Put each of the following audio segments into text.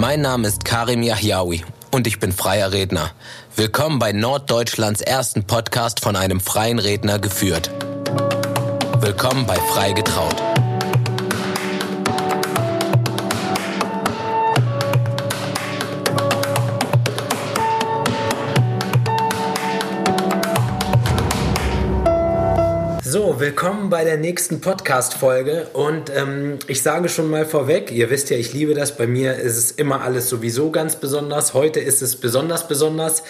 Mein Name ist Karim Yahyaoui und ich bin freier Redner. Willkommen bei Norddeutschlands ersten Podcast von einem freien Redner geführt. Willkommen bei Frei getraut. Willkommen bei der nächsten Podcast-Folge. Und ähm, ich sage schon mal vorweg, ihr wisst ja, ich liebe das. Bei mir ist es immer alles sowieso ganz besonders. Heute ist es besonders besonders.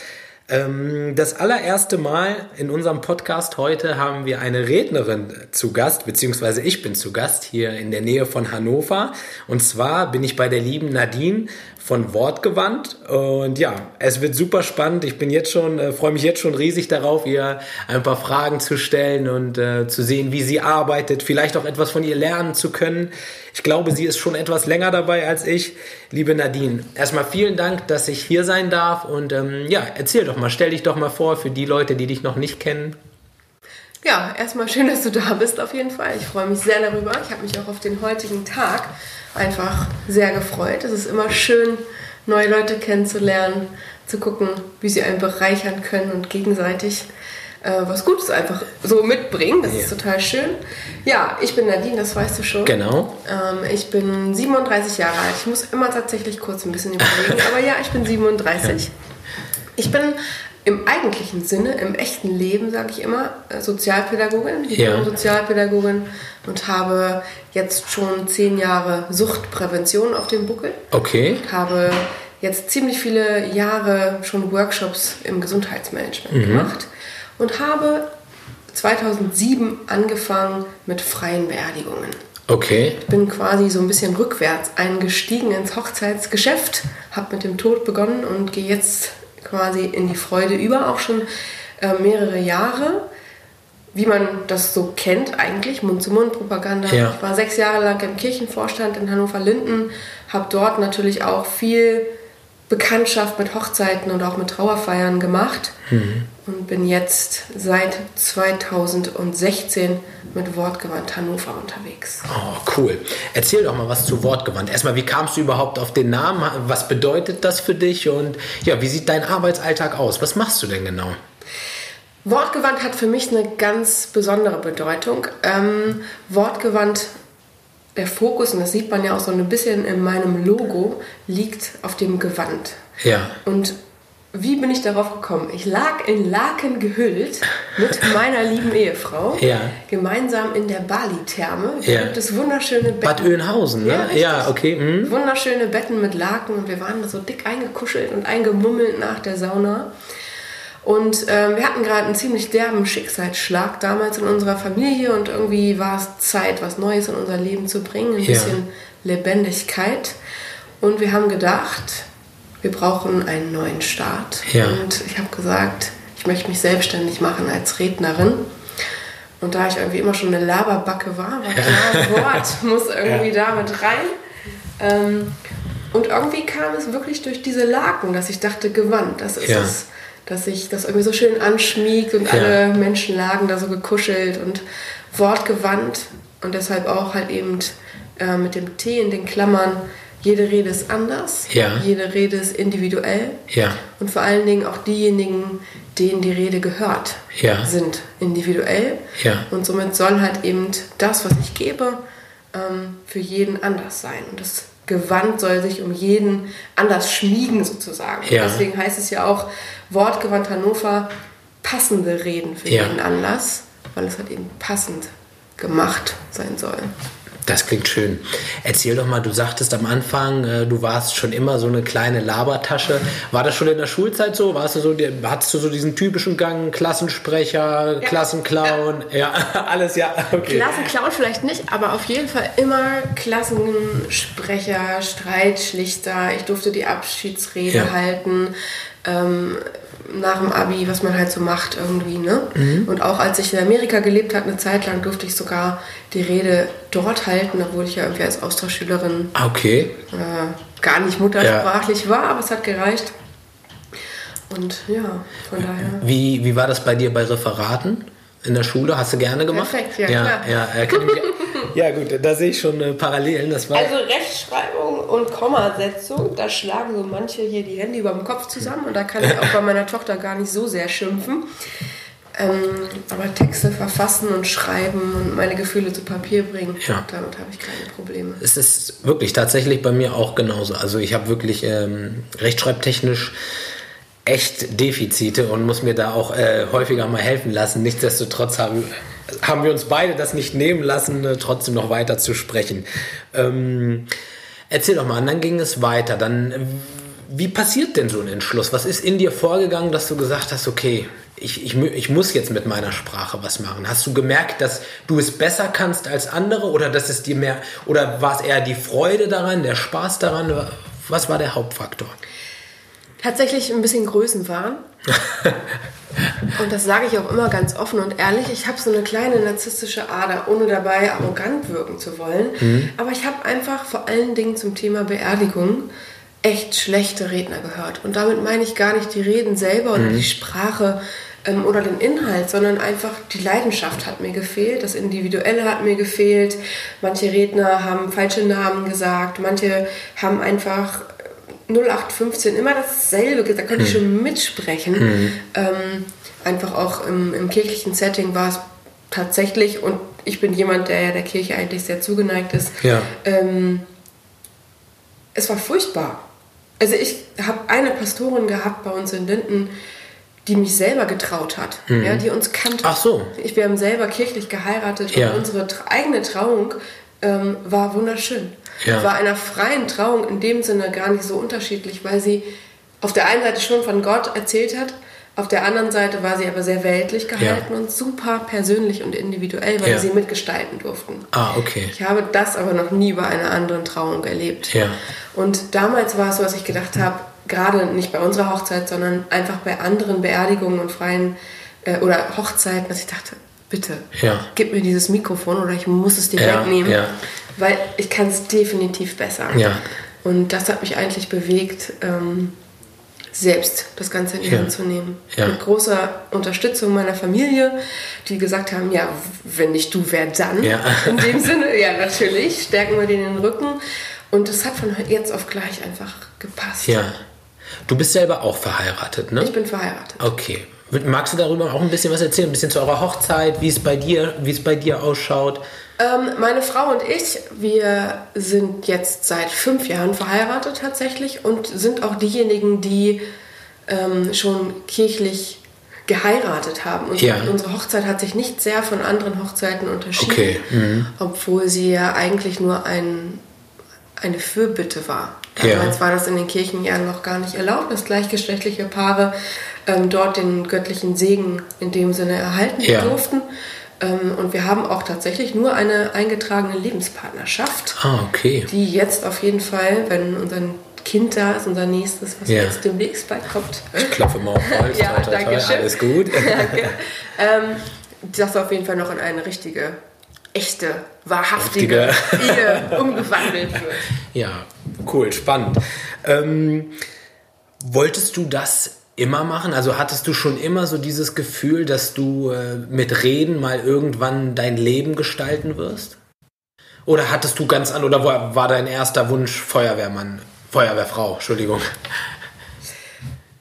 Ähm, das allererste Mal in unserem Podcast heute haben wir eine Rednerin zu Gast, beziehungsweise ich bin zu Gast hier in der Nähe von Hannover. Und zwar bin ich bei der lieben Nadine von Wortgewandt. Und ja, es wird super spannend. Ich bin jetzt schon, äh, freue mich jetzt schon riesig darauf, ihr ein paar Fragen zu stellen und äh, zu sehen, wie sie arbeitet, vielleicht auch etwas von ihr lernen zu können. Ich glaube, sie ist schon etwas länger dabei als ich. Liebe Nadine, erstmal vielen Dank, dass ich hier sein darf. Und ähm, ja, erzähl doch mal, stell dich doch mal vor für die Leute, die dich noch nicht kennen. Ja, erstmal schön, dass du da bist auf jeden Fall. Ich freue mich sehr darüber. Ich habe mich auch auf den heutigen Tag einfach sehr gefreut. Es ist immer schön, neue Leute kennenzulernen, zu gucken, wie sie einen bereichern können und gegenseitig äh, was Gutes einfach so mitbringen. Das ja. ist total schön. Ja, ich bin Nadine, das weißt du schon. Genau. Ähm, ich bin 37 Jahre alt. Ich muss immer tatsächlich kurz ein bisschen überlegen, aber ja, ich bin 37. Ich bin im eigentlichen Sinne, im echten Leben, sage ich immer, äh, Sozialpädagogin. Ich ja. bin Sozialpädagogin und habe jetzt schon zehn Jahre Suchtprävention auf dem Buckel. Okay. Habe jetzt ziemlich viele Jahre schon Workshops im Gesundheitsmanagement mhm. gemacht und habe 2007 angefangen mit freien Beerdigungen. Okay. Ich bin quasi so ein bisschen rückwärts eingestiegen ins Hochzeitsgeschäft, habe mit dem Tod begonnen und gehe jetzt quasi in die Freude über, auch schon äh, mehrere Jahre. Wie man das so kennt eigentlich, Mund-zu-Mund-Propaganda. Ja. Ich war sechs Jahre lang im Kirchenvorstand in Hannover-Linden, habe dort natürlich auch viel Bekanntschaft mit Hochzeiten und auch mit Trauerfeiern gemacht mhm. und bin jetzt seit 2016 mit Wortgewandt Hannover unterwegs. Oh, cool. Erzähl doch mal was zu Wortgewandt. Erstmal, wie kamst du überhaupt auf den Namen? Was bedeutet das für dich? Und ja, wie sieht dein Arbeitsalltag aus? Was machst du denn genau? Wortgewandt hat für mich eine ganz besondere Bedeutung. Ähm, Wortgewandt der Fokus, und das sieht man ja auch so ein bisschen in meinem Logo, liegt auf dem Gewand. Ja. Und wie bin ich darauf gekommen? Ich lag in Laken gehüllt mit meiner lieben Ehefrau, ja. gemeinsam in der Bali-Therme. Da ja. gibt es wunderschöne Betten. Bad Oeynhausen, ne? Ja, ja okay. Mhm. Wunderschöne Betten mit Laken und wir waren da so dick eingekuschelt und eingemummelt nach der Sauna. Und ähm, wir hatten gerade einen ziemlich derben Schicksalsschlag damals in unserer Familie und irgendwie war es Zeit, was Neues in unser Leben zu bringen, ein ja. bisschen Lebendigkeit. Und wir haben gedacht, wir brauchen einen neuen Start. Ja. Und ich habe gesagt, ich möchte mich selbstständig machen als Rednerin. Und da ich irgendwie immer schon eine Laberbacke war, war klar, Wort muss irgendwie ja. damit rein. Ähm, und irgendwie kam es wirklich durch diese Laken, dass ich dachte, Gewand, das ist ja. es dass sich das irgendwie so schön anschmiegt und ja. alle Menschen lagen da so gekuschelt und wortgewandt und deshalb auch halt eben äh, mit dem T in den Klammern. Jede Rede ist anders, ja. jede Rede ist individuell ja. und vor allen Dingen auch diejenigen, denen die Rede gehört, ja. sind individuell und somit soll halt eben das, was ich gebe, ähm, für jeden anders sein. Und das Gewand soll sich um jeden anders schmiegen sozusagen. Ja. Deswegen heißt es ja auch Wortgewandt Hannover, passende Reden für ja. jeden Anlass, weil es halt eben passend gemacht sein soll. Das klingt schön. Erzähl doch mal, du sagtest am Anfang, äh, du warst schon immer so eine kleine Labertasche. War das schon in der Schulzeit so? Warst du so, hattest du so diesen typischen Gang, Klassensprecher, ja. Klassenclown? Ja. ja. alles ja. Okay. Klassenclown vielleicht nicht, aber auf jeden Fall immer Klassensprecher, Streitschlichter. Ich durfte die Abschiedsrede ja. halten. Ähm, nach dem Abi, was man halt so macht irgendwie. Ne? Mhm. Und auch als ich in Amerika gelebt habe, eine Zeit lang durfte ich sogar die Rede dort halten, obwohl ich ja irgendwie als Austauschschülerin ah, okay. äh, gar nicht muttersprachlich ja. war, aber es hat gereicht. Und ja, von daher. Wie, wie war das bei dir bei Referaten? in der Schule? Hast du gerne gemacht? Perfekt, ja, ja klar. Ja, ja, Ja gut, da sehe ich schon äh, Parallelen. Das war Also Rechtschreibung und Kommasetzung, da schlagen so manche hier die Hände über dem Kopf zusammen und da kann ich auch bei meiner Tochter gar nicht so sehr schimpfen. Ähm, aber Texte verfassen und schreiben und meine Gefühle zu Papier bringen, Ja. damit habe ich keine Probleme. es ist wirklich tatsächlich bei mir auch genauso. Also ich habe wirklich ähm, rechtschreibtechnisch echt Defizite und muss mir da auch äh, häufiger mal helfen lassen. Nichtsdestotrotz haben, haben wir uns beide das nicht nehmen lassen, äh, trotzdem noch weiter zu sprechen. Ähm, erzähl doch mal, und dann ging es weiter. Dann, wie passiert denn so ein Entschluss? Was ist in dir vorgegangen, dass du gesagt hast, okay, ich, ich, ich muss jetzt mit meiner Sprache was machen? Hast du gemerkt, dass du es besser kannst als andere oder dass es dir mehr, oder war es eher die Freude daran, der Spaß daran? Was war der Hauptfaktor? Tatsächlich ein bisschen Größenwahn. und das sage ich auch immer ganz offen und ehrlich. Ich habe so eine kleine narzisstische Ader, ohne dabei arrogant wirken zu wollen. Aber ich habe einfach vor allen Dingen zum Thema Beerdigung echt schlechte Redner gehört. Und damit meine ich gar nicht die Reden selber oder die Sprache ähm, oder den Inhalt, sondern einfach die Leidenschaft hat mir gefehlt, das Individuelle hat mir gefehlt. Manche Redner haben falsche Namen gesagt, manche haben einfach 0815 immer dasselbe gesagt, da konnte ich schon mitsprechen. Ähm, einfach auch im, im kirchlichen Setting war es tatsächlich, und ich bin jemand, der ja der Kirche eigentlich sehr zugeneigt ist, Ja. ähm, es war furchtbar. Also ich habe eine Pastorin gehabt bei uns in Linden, die mich selber getraut hat, ja, die uns kannte. Ach so. Ich, wir haben selber kirchlich geheiratet Ja. und unsere tra- eigene Trauung ähm, war wunderschön. Ja. War einer freien Trauung in dem Sinne gar nicht so unterschiedlich, weil sie auf der einen Seite schon von Gott erzählt hat, auf der anderen Seite war sie aber sehr weltlich gehalten und super persönlich und individuell, weil Ja. wir sie mitgestalten durften. Ah, okay. Ich habe das aber noch nie bei einer anderen Trauung erlebt. Ja. Und damals war es so, dass ich gedacht habe, gerade nicht bei unserer Hochzeit, sondern einfach bei anderen Beerdigungen und freien äh, oder Hochzeiten, dass ich dachte, bitte, Ja. gib mir dieses Mikrofon oder ich muss es dir Ja, wegnehmen, ja. weil ich kann es definitiv besser. Ja. Und das hat mich eigentlich bewegt, ähm, selbst das Ganze in die. Hand zu nehmen. Mit großer Unterstützung meiner Familie, die gesagt haben, ja, wenn nicht du, wer dann? In dem Sinne, ja, natürlich, stärken wir denen den Rücken. Und das hat von jetzt auf gleich einfach gepasst. Ja. Du bist selber auch verheiratet, ne? Ich bin verheiratet. Okay. Magst du darüber auch ein bisschen was erzählen? Ein bisschen zu eurer Hochzeit, wie es bei dir, wie es bei dir ausschaut? Ähm, meine Frau und ich, wir sind jetzt seit fünf Jahren verheiratet tatsächlich und sind auch diejenigen, die ähm, schon kirchlich geheiratet haben. Und Ja. unsere Hochzeit hat sich nicht sehr von anderen Hochzeiten unterschieden, Okay, mhm. obwohl sie ja eigentlich nur ein, eine Fürbitte war. Ja. Damals war das in den Kirchenjahren noch gar nicht erlaubt, dass gleichgeschlechtliche Paare ähm, dort den göttlichen Segen in dem Sinne erhalten Ja. durften. Ähm, und wir haben auch tatsächlich nur eine eingetragene Lebenspartnerschaft, Ah, okay. die jetzt auf jeden Fall, wenn unser Kind da ist, unser nächstes, was Ja. jetzt demnächst bald kommt, Ich klopfe mal auf Holz. Ja, toi, toi, toi. Alles gut. Danke. ähm, das auf jeden Fall noch in eine richtige, echte, wahrhaftige Ehe umgewandelt wird. Ja, cool, spannend. Ähm, wolltest du das immer machen? Also hattest du schon immer so dieses Gefühl, dass du äh, mit Reden mal irgendwann dein Leben gestalten wirst? Oder hattest du ganz an, oder war, war dein erster Wunsch Feuerwehrmann, Feuerwehrfrau, Entschuldigung.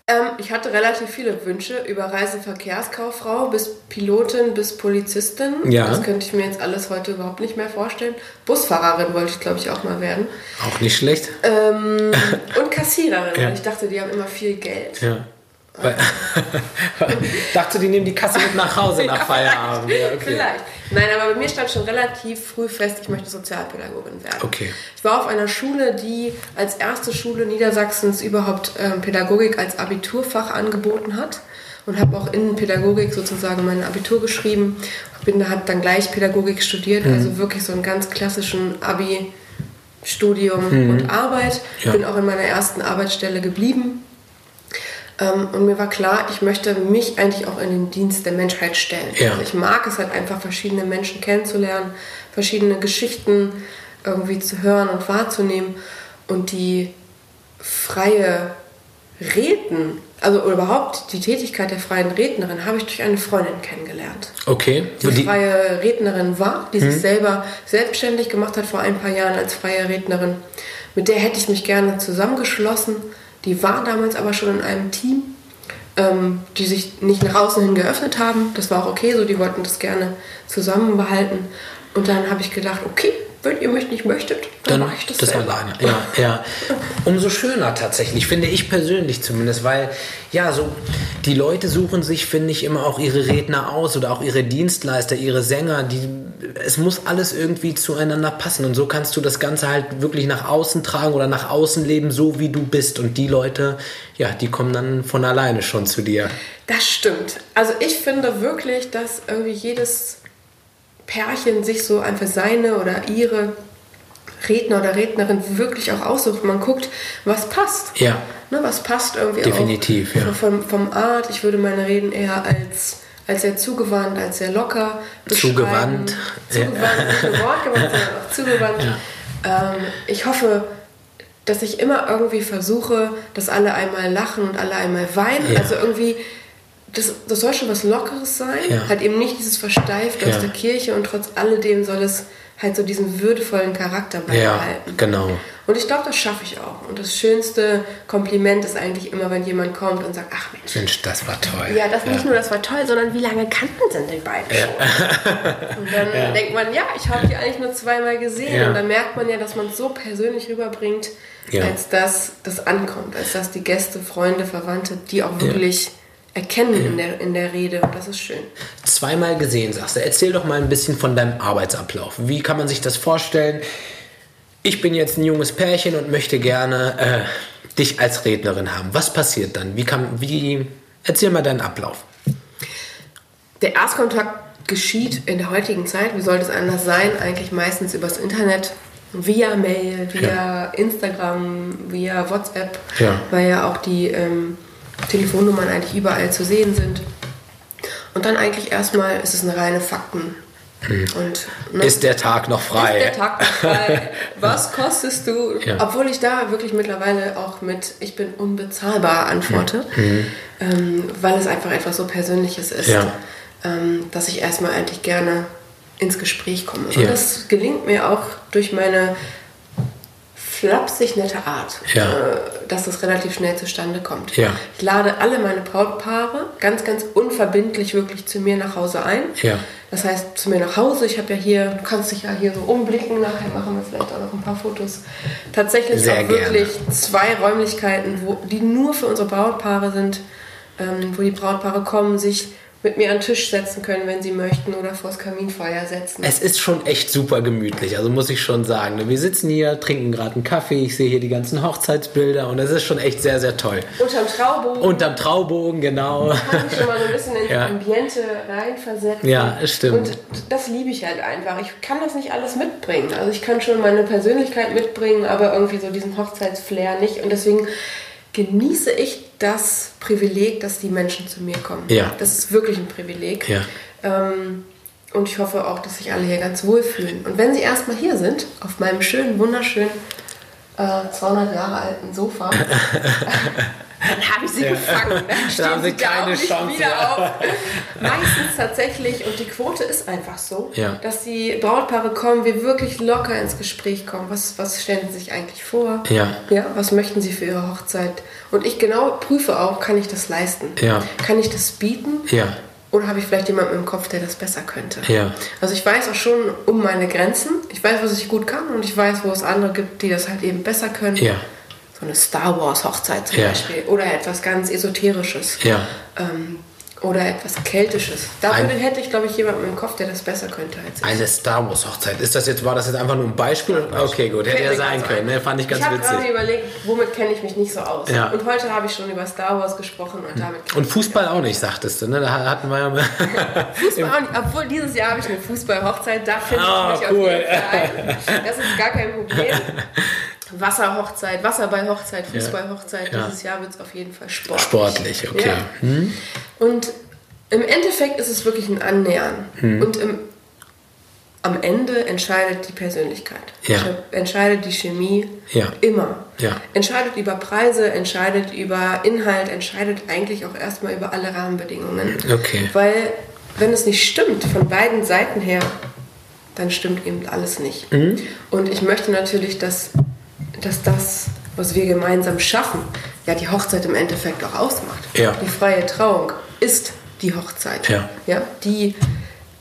Ähm, ich hatte relativ viele Wünsche über Reiseverkehrskauffrau bis Pilotin bis Polizistin. Ja. Das könnte ich mir jetzt alles heute überhaupt nicht mehr vorstellen. Busfahrerin wollte ich, glaube ich, auch mal werden. Auch nicht schlecht. Ähm, und Kassiererin, Ja. ich dachte, die haben immer viel Geld. Ja. Dachte, die nehmen die Kasse mit nach Hause nach Feierabend. Ja, okay. Vielleicht. Nein, aber bei mir stand schon relativ früh fest, ich möchte Sozialpädagogin werden. Okay. Ich war auf einer Schule, die als erste Schule Niedersachsens überhaupt ähm, Pädagogik als Abiturfach angeboten hat und habe auch in Pädagogik sozusagen mein Abitur geschrieben. Bin da hat dann gleich Pädagogik studiert, Mhm. also wirklich so einen ganz klassischen Abi Studium und Arbeit. Mhm. Ja. Bin auch in meiner ersten Arbeitsstelle geblieben. Ähm, und mir war klar, ich möchte mich eigentlich auch in den Dienst der Menschheit stellen. Ja. Also ich mag es halt einfach, verschiedene Menschen kennenzulernen, verschiedene Geschichten irgendwie zu hören und wahrzunehmen und die freie Reden, also überhaupt die Tätigkeit der freien Rednerin, habe ich durch eine Freundin kennengelernt. Okay. Die, die freie Rednerin war, die hm. sich selber selbstständig gemacht hat vor ein paar Jahren als freie Rednerin. Mit der hätte ich mich gerne zusammengeschlossen. Die war damals aber schon in einem Team, ähm, die sich nicht nach außen hin geöffnet haben. Das war auch okay so, die wollten das gerne zusammen behalten. Und dann habe ich gedacht, okay, wenn ihr mich nicht möchtet, dann, dann mache ich das, das alleine. Ja, ja. Umso schöner tatsächlich, finde ich persönlich zumindest, weil ja, so die Leute suchen sich, finde ich, immer auch ihre Redner aus oder auch ihre Dienstleister, ihre Sänger. Die, es muss alles irgendwie zueinander passen und so kannst du das Ganze halt wirklich nach außen tragen oder nach außen leben, so wie du bist. Und die Leute, ja, die kommen dann von alleine schon zu dir. Das stimmt. Also ich finde wirklich, dass irgendwie jedes Pärchen sich so einfach seine oder ihre Redner oder Rednerin wirklich auch aussucht. Man guckt, was passt. Ja. Ne, was passt irgendwie Definitiv, auch ja. vom, vom Art. Ich würde meine Reden eher als, als sehr zugewandt, als sehr locker Zugewandt. Zugewandt, ja. nicht nur wortgewandt, sondern auch zugewandt. Ja. Ähm, ich hoffe, dass ich immer irgendwie versuche, dass alle einmal lachen und alle einmal weinen. Ja. Also irgendwie das, das soll schon was Lockeres sein, ja. halt eben nicht dieses Versteift ja. aus der Kirche und trotz alledem soll es halt so diesen würdevollen Charakter beibehalten. Ja, genau. Und ich glaube, das schaffe ich auch. Und das schönste Kompliment ist eigentlich immer, wenn jemand kommt und sagt, ach Mensch. Mensch, das war toll. Ja, das ja. nicht nur, das war toll, sondern wie lange kannten sind die beiden schon? Ja. Und dann ja. denkt man, ja, ich habe die eigentlich nur zweimal gesehen. Und dann merkt man ja, dass man es so persönlich rüberbringt, als dass das ankommt, als dass die Gäste, Freunde, Verwandte, die auch wirklich erkennen in der, in der Rede und das ist schön. Zweimal gesehen, sagst du. Erzähl doch mal ein bisschen von deinem Arbeitsablauf. Wie kann man sich das vorstellen? Ich bin jetzt ein junges Pärchen und möchte gerne äh, dich als Rednerin haben. Was passiert dann? Wie kann, wie, erzähl mal deinen Ablauf. Der Erstkontakt geschieht in der heutigen Zeit, wie sollte es anders sein, eigentlich meistens übers Internet, via Mail, via ja. Instagram, via WhatsApp, ja. weil ja auch die ähm, Telefonnummern eigentlich überall zu sehen sind. Und dann eigentlich erstmal ist es eine reine Fakten. Hm. Und, ne, ist der Tag noch frei? Ist der Tag noch frei? Was kostest du? Ja. Obwohl ich da wirklich mittlerweile auch mit Ich bin unbezahlbar antworte, mhm. ähm, weil es einfach etwas so Persönliches ist, ja. ähm, dass ich erstmal eigentlich gerne ins Gespräch komme. Ja. Und das gelingt mir auch durch meine flapsig nette Art, ja. äh, dass das relativ schnell zustande kommt. Ja. Ich lade alle meine Brautpaare ganz, ganz unverbindlich wirklich zu mir nach Hause ein. Ja. Das heißt, zu mir nach Hause. Ich habe ja hier, du kannst dich ja hier so umblicken. Nachher machen wir vielleicht auch noch ein paar Fotos. Tatsächlich Sehr auch wirklich gerne. zwei Räumlichkeiten, wo, die nur für unsere Brautpaare sind, ähm, wo die Brautpaare kommen, sich mit mir an den Tisch setzen können, wenn sie möchten, oder vors Kaminfeuer setzen. Es ist schon echt super gemütlich, also muss ich schon sagen. Wir sitzen hier, trinken gerade einen Kaffee, ich sehe hier die ganzen Hochzeitsbilder und es ist schon echt sehr, sehr toll. Unterm Traubogen. Unterm Traubogen, genau. Ich kann mich schon mal so ein bisschen ins ja. Ambiente reinversetzen. Ja, stimmt. Und das liebe ich halt einfach. Ich kann das nicht alles mitbringen. Also ich kann schon meine Persönlichkeit mitbringen, aber irgendwie so diesen Hochzeitsflair nicht. Und deswegen genieße ich das Privileg, dass die Menschen zu mir kommen. Ja. Das ist wirklich ein Privileg. Ja. Ähm, und ich hoffe auch, dass sich alle hier ganz wohl fühlen. Und wenn sie erstmal hier sind, auf meinem schönen, wunderschönen, äh, 200 Jahre alten Sofa, dann habe ich sie ja. gefangen. Dann, dann haben sie keine Chance. Meistens tatsächlich, und die Quote ist einfach so, ja. dass die Brautpaare kommen, wir wirklich locker ins Gespräch kommen. Was, was stellen sie sich eigentlich vor? Ja. Ja, was möchten sie für ihre Hochzeit? Und ich genau prüfe auch, kann ich das leisten? Ja. Kann ich das bieten? Ja. Oder habe ich vielleicht jemanden im Kopf, der das besser könnte? Ja. Also ich weiß auch schon um meine Grenzen. Ich weiß, was ich gut kann und ich weiß, wo es andere gibt, die das halt eben besser können. Ja so eine Star Wars Hochzeit zum ja. Beispiel oder etwas ganz Esoterisches ja. ähm, oder etwas Keltisches. Da Ein, hätte ich, glaube ich, jemanden im Kopf, der das besser könnte als ich. Eine Star Wars Hochzeit. Ist das jetzt, war das jetzt einfach nur ein Beispiel? Okay, gut, hätte ja sein können. Ne? Fand ich ganz ich witzig. Ich habe gerade überlegt, womit kenne ich mich nicht so aus. Ja. Und heute habe ich schon über Star Wars gesprochen und damit. Und Fußball auch nicht, sagtest du, ne? Da hatten wir ja. Fußball auch nicht. Obwohl dieses Jahr habe ich eine Fußball-Hochzeit, da finde ich oh, mich cool. auf jeden Fall ein. Das ist gar kein Problem. Wasserhochzeit, Wasserballhochzeit, Fußballhochzeit. Ja. Dieses Jahr wird es auf jeden Fall sportlich. Sportlich, okay. Ja. Hm. Und im Endeffekt ist es wirklich ein Annähern. Hm. Und im, am Ende entscheidet die Persönlichkeit. Ja. Entscheidet die Chemie Ja. immer. Ja. Entscheidet über Preise, entscheidet über Inhalt, entscheidet eigentlich auch erstmal über alle Rahmenbedingungen. Okay. Weil wenn es nicht stimmt, von beiden Seiten her, dann stimmt eben alles nicht. Mhm. Und ich möchte natürlich, dass, dass das, was wir gemeinsam schaffen, ja die Hochzeit im Endeffekt auch ausmacht. Ja. Die freie Trauung ist die Hochzeit. Ja. Ja, die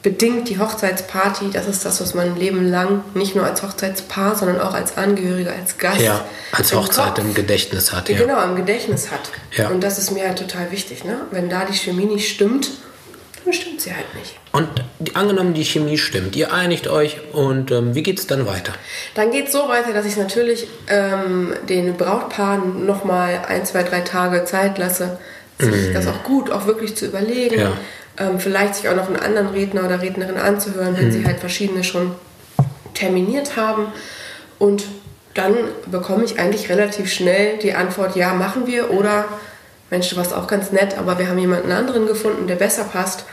bedingt die Hochzeitsparty. Das ist das, was man ein Leben lang nicht nur als Hochzeitspaar, sondern auch als Angehöriger, als Gast, Ja, als im Hochzeit Kopf, im Gedächtnis hat. Ja. genau im Gedächtnis hat. Ja. Und das ist mir halt total wichtig. Ne? Wenn da die Chemie nicht stimmt, stimmt sie halt nicht. Und die, angenommen, die Chemie stimmt, ihr einigt euch und ähm, wie geht es dann weiter? Dann geht es so weiter, dass ich natürlich ähm, den Brautpaaren nochmal ein, zwei, drei Tage Zeit lasse, sich das auch gut, auch wirklich zu überlegen. Mhm. Ja. Ähm, vielleicht sich auch noch einen anderen Redner oder Rednerin anzuhören, wenn Mhm. sie halt verschiedene schon terminiert haben. Und dann bekomme ich eigentlich relativ schnell die Antwort, ja, machen wir oder Mensch, du warst auch ganz nett, aber wir haben jemanden anderen gefunden, der besser passt.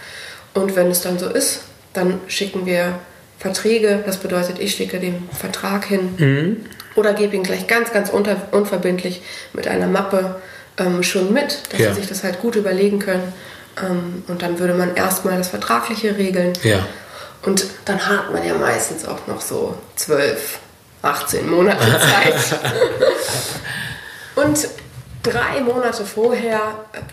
Und wenn es dann so ist, dann schicken wir Verträge. Das bedeutet, ich schicke den Vertrag hin oder gebe ihn gleich ganz, ganz unter, unverbindlich mit einer Mappe ähm, schon mit, dass Ja. sie sich das halt gut überlegen können. Ähm, und dann würde man erstmal das Vertragliche regeln. Ja. Und dann hat man ja meistens auch noch so 12, 18 Monate Zeit. Und drei Monate vorher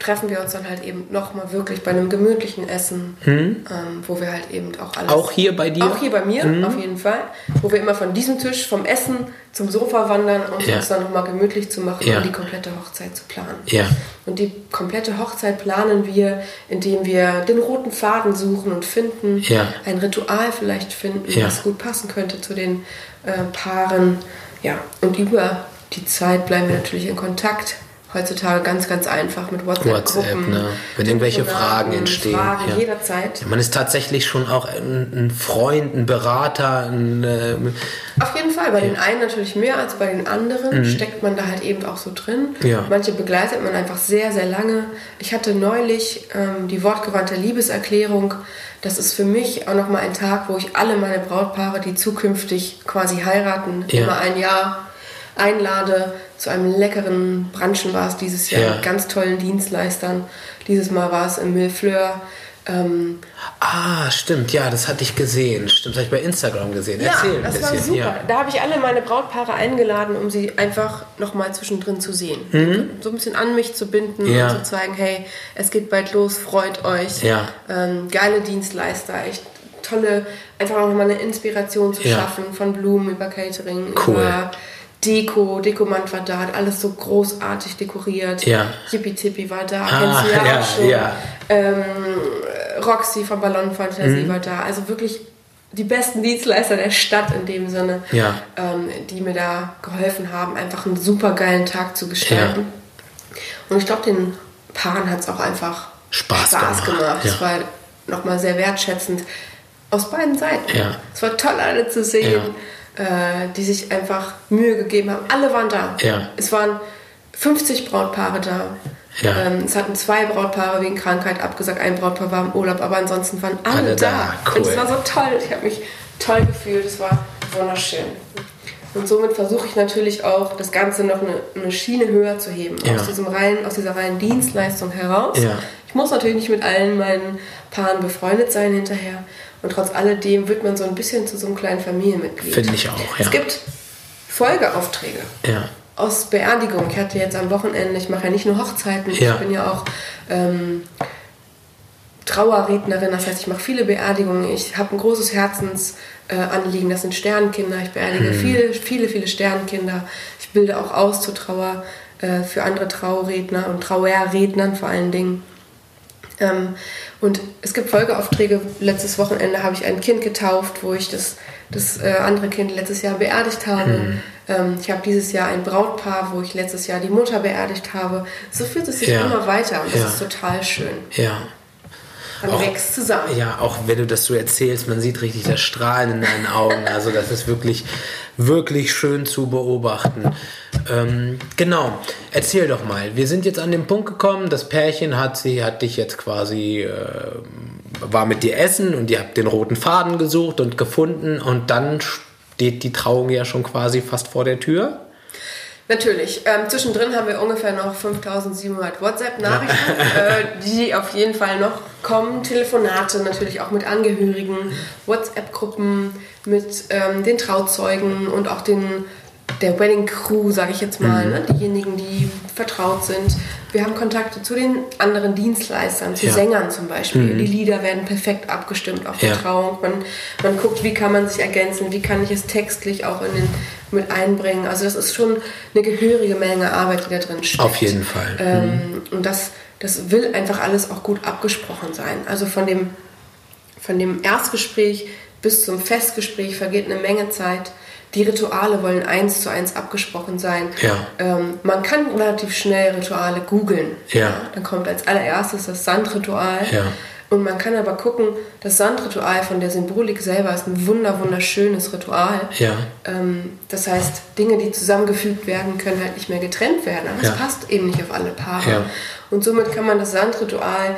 treffen wir uns dann halt eben nochmal wirklich bei einem gemütlichen Essen, ähm, wo wir halt eben auch alles... Auch hier bei dir? Auch hier bei mir, auf jeden Fall. Wo wir immer von diesem Tisch, vom Essen zum Sofa wandern, um Ja. uns dann nochmal gemütlich zu machen Ja. und die komplette Hochzeit zu planen. Ja. Und die komplette Hochzeit planen wir, indem wir den roten Faden suchen und finden, Ja. ein Ritual vielleicht finden, das gut passen könnte zu den äh, Paaren. Ja, und über die Zeit bleiben wir natürlich in Kontakt. Heutzutage ganz, ganz einfach mit WhatsApp-Gruppen. WhatsApp, ne? Wenn irgendwelche Fragen entstehen, Fragen ja. jederzeit. Man ist tatsächlich schon auch ein, ein Freund, ein Berater, ein, äh, Auf jeden Fall, bei den einen natürlich mehr als bei den anderen steckt man da halt eben auch so drin. Mhm. Ja. Manche begleitet man einfach sehr, sehr lange. Ich hatte neulich ähm, die wortgewandte Liebeserklärung. Das ist für mich auch nochmal ein Tag, wo ich alle meine Brautpaare, die zukünftig quasi heiraten, Ja. immer ein Jahr einlade. Zu einem leckeren Brunchen war es dieses Jahr Ja. mit ganz tollen Dienstleistern. Dieses Mal war es im Millefleur. Ähm, Ah, stimmt, ja, das hatte ich gesehen. Stimmt, das habe ich bei Instagram gesehen. Erzähl ein das bisschen. war super. Ja. Da habe ich alle meine Brautpaare eingeladen, um sie einfach nochmal zwischendrin zu sehen. So ein bisschen an mich zu binden Mhm. Ja. und zu zeigen, hey, es geht bald los, freut euch. Ja. Ähm, geile Dienstleister, echt tolle, einfach auch nochmal eine Inspiration zu Ja. schaffen, von Blumen über Catering, Cool. über Deko, Dekomant war da, hat alles so großartig dekoriert. Ja. Yippie Tippi war da, Ah, kennst du ja, ja, auch schon. ja. Ähm, Roxy von Ballonfantasie Mhm. war da. Also wirklich die besten Dienstleister der Stadt in dem Sinne, Ja. ähm, die mir da geholfen haben, einfach einen super geilen Tag zu gestalten. Und ich glaube, den Paaren hat es auch einfach Spaß gemacht. gemacht, Es ja. war nochmal sehr wertschätzend aus beiden Seiten. Ja. Es war toll, alle zu sehen, äh, die sich einfach Mühe gegeben haben. Alle waren da. Ja. Es waren 50 Brautpaare da. Ja. Ähm, es hatten zwei Brautpaare wegen Krankheit abgesagt, ein Brautpaar war im Urlaub, aber ansonsten waren alle, Alle da. da. Cool. Und es war so toll. Ich habe mich toll gefühlt. Es war wunderschön. Und somit versuche ich natürlich auch, das Ganze noch eine, eine Schiene höher zu heben. Ja. Aus, diesem reinen, aus dieser reinen Dienstleistung heraus. Ja. Ich muss natürlich nicht mit allen meinen Paaren befreundet sein hinterher. Und trotz alledem wird man so ein bisschen zu so einem kleinen Familienmitglied. Finde ich auch, ja. Es gibt Folgeaufträge Ja. aus Beerdigung. Ich hatte jetzt am Wochenende, ich mache ja nicht nur Hochzeiten, Ja. ich bin ja auch ähm, Trauerrednerin, das heißt, ich mache viele Beerdigungen. Ich habe ein großes Herzensanliegen, äh, das sind Sternkinder. Ich beerdige viele, viele, viele Sternkinder. Ich bilde auch aus zur Trauer äh, für andere Trauredner und Trauerrednern vor allen Dingen. Ähm, und es gibt Folgeaufträge. Letztes Wochenende habe ich ein Kind getauft, wo ich das, das äh, andere Kind letztes Jahr beerdigt habe. Ähm, ich habe dieses Jahr ein Brautpaar, wo ich letztes Jahr die Mutter beerdigt habe. So führt es sich Ja. immer weiter und das Ja. ist total schön. Ja. Man Auch- wächst zusammen. Ja, auch wenn du das so erzählst, man sieht richtig das Strahlen in deinen Augen. Also das ist wirklich, wirklich schön zu beobachten. Ähm, genau, erzähl doch mal. Wir sind jetzt an den Punkt gekommen, das Pärchen hat sie, hat dich jetzt quasi äh, war mit dir essen und ihr habt den roten Faden gesucht und gefunden und dann steht die Trauung ja schon quasi fast vor der Tür. Natürlich. Ähm, zwischendrin haben wir ungefähr noch 5700 WhatsApp-Nachrichten, äh, die auf jeden Fall noch kommen. Telefonate natürlich auch mit Angehörigen, WhatsApp-Gruppen mit ähm, den Trauzeugen und auch den der Wedding Crew, sage ich jetzt mal, mhm. ne? diejenigen, die vertraut sind. Wir haben Kontakte zu den anderen Dienstleistern, zu ja. Sängern zum Beispiel. Mhm. Die Lieder werden perfekt abgestimmt auf ja. die Trauung. Man, man guckt, wie kann man sich ergänzen, wie kann ich es textlich auch in den, mit einbringen. Also das ist schon eine gehörige Menge Arbeit, die da drin steckt. Auf jeden Fall. Ähm, mhm. Und das, das will einfach alles auch gut abgesprochen sein. Also von dem, von dem Erstgespräch bis zum Festgespräch vergeht eine Menge Zeit. Die Rituale wollen eins zu eins abgesprochen sein. Ja. Ähm, man kann relativ schnell Rituale googeln. Ja. Dann kommt als allererstes das Sandritual. Ja. Und man kann aber gucken, das Sandritual von der Symbolik selber ist ein wunder wunderschönes Ritual. Ja. Ähm, das heißt, Dinge, die zusammengefügt werden, können halt nicht mehr getrennt werden. Aber ja. es passt eben nicht auf alle Paare. Ja. Und somit kann man das Sandritual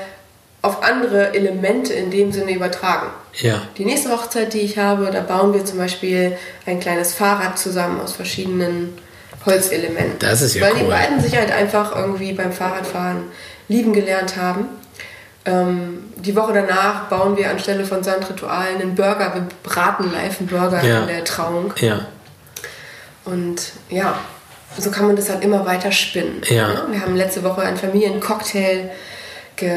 auf andere Elemente in dem Sinne übertragen. Ja. Die nächste Hochzeit, die ich habe, da bauen wir zum Beispiel ein kleines Fahrrad zusammen aus verschiedenen Holzelementen. Das ist ja Weil cool. die beiden sich halt einfach irgendwie beim Fahrradfahren lieben gelernt haben. Ähm, die Woche danach bauen wir anstelle von Sandritualen einen Burger. Wir braten live einen Burger Ja. in der Trauung. Ja. Und ja, so kann man das halt immer weiter spinnen. Ja. Ne? Wir haben letzte Woche einen Familiencocktail ge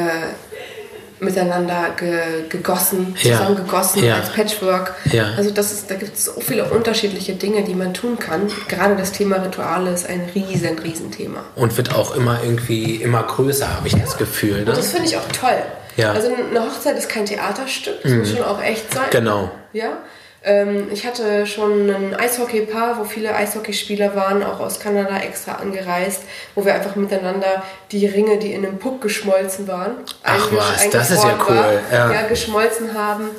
miteinander ge gegossen, Ja. zusammen gegossen Ja. als Patchwork. Ja. Also das ist, da gibt es so viele unterschiedliche Dinge, die man tun kann. Gerade das Thema Rituale ist ein riesen, riesen Thema. Und wird auch immer irgendwie immer größer, habe ich das Gefühl. Ne? Und das finde ich auch toll. Mhm. Also eine Hochzeit ist kein Theaterstück, das muss schon auch echt sein. Genau. Ja. Ähm, ich hatte schon ein Eishockey-Paar, wo viele Eishockeyspieler waren, auch aus Kanada extra angereist, wo wir einfach miteinander die Ringe, die in einem Puck geschmolzen waren, Ach was, das ist ja cool, War, ja. ja. geschmolzen haben,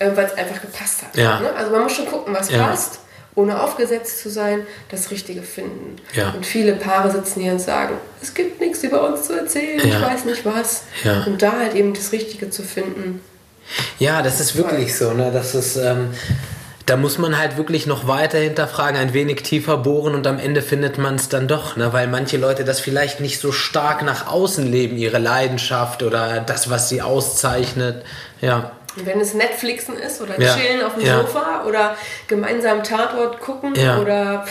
äh, weil es einfach gepasst hat. Ja. Ne? Also man muss schon gucken, was Ja. passt, ohne aufgesetzt zu sein, das Richtige finden. Und viele Paare sitzen hier und sagen, es gibt nichts über uns zu erzählen, ich weiß nicht was. Und da halt eben das Richtige zu finden. Ja, das ist wirklich so. Ne? Das ist, ähm, da muss man halt wirklich noch weiter hinterfragen, ein wenig tiefer bohren und am Ende findet man es dann doch, ne? weil manche Leute das vielleicht nicht so stark nach außen leben, ihre Leidenschaft oder das, was sie auszeichnet. Ja, wenn es Netflixen ist oder Ja. chillen auf dem Ja. Sofa oder gemeinsam Tatort gucken Ja. oder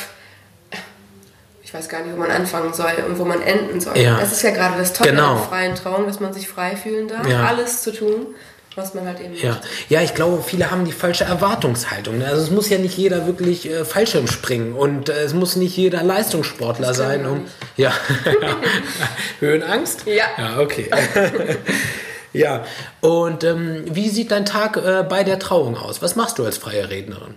ich weiß gar nicht, wo man anfangen soll und wo man enden soll. Das ist ja gerade das Tolle Genau. freien Traum, dass man sich frei fühlen darf, alles zu tun, was man halt eben ja. ja, ich glaube, viele haben die falsche Erwartungshaltung. Ne? Also es muss ja nicht jeder wirklich äh, Fallschirm springen und äh, es muss nicht jeder Leistungssportler sein, um ja Höhenangst. Ja. Ja, okay. ja. Und ähm, wie sieht dein Tag äh, bei der Trauung aus? Was machst du als freie Rednerin?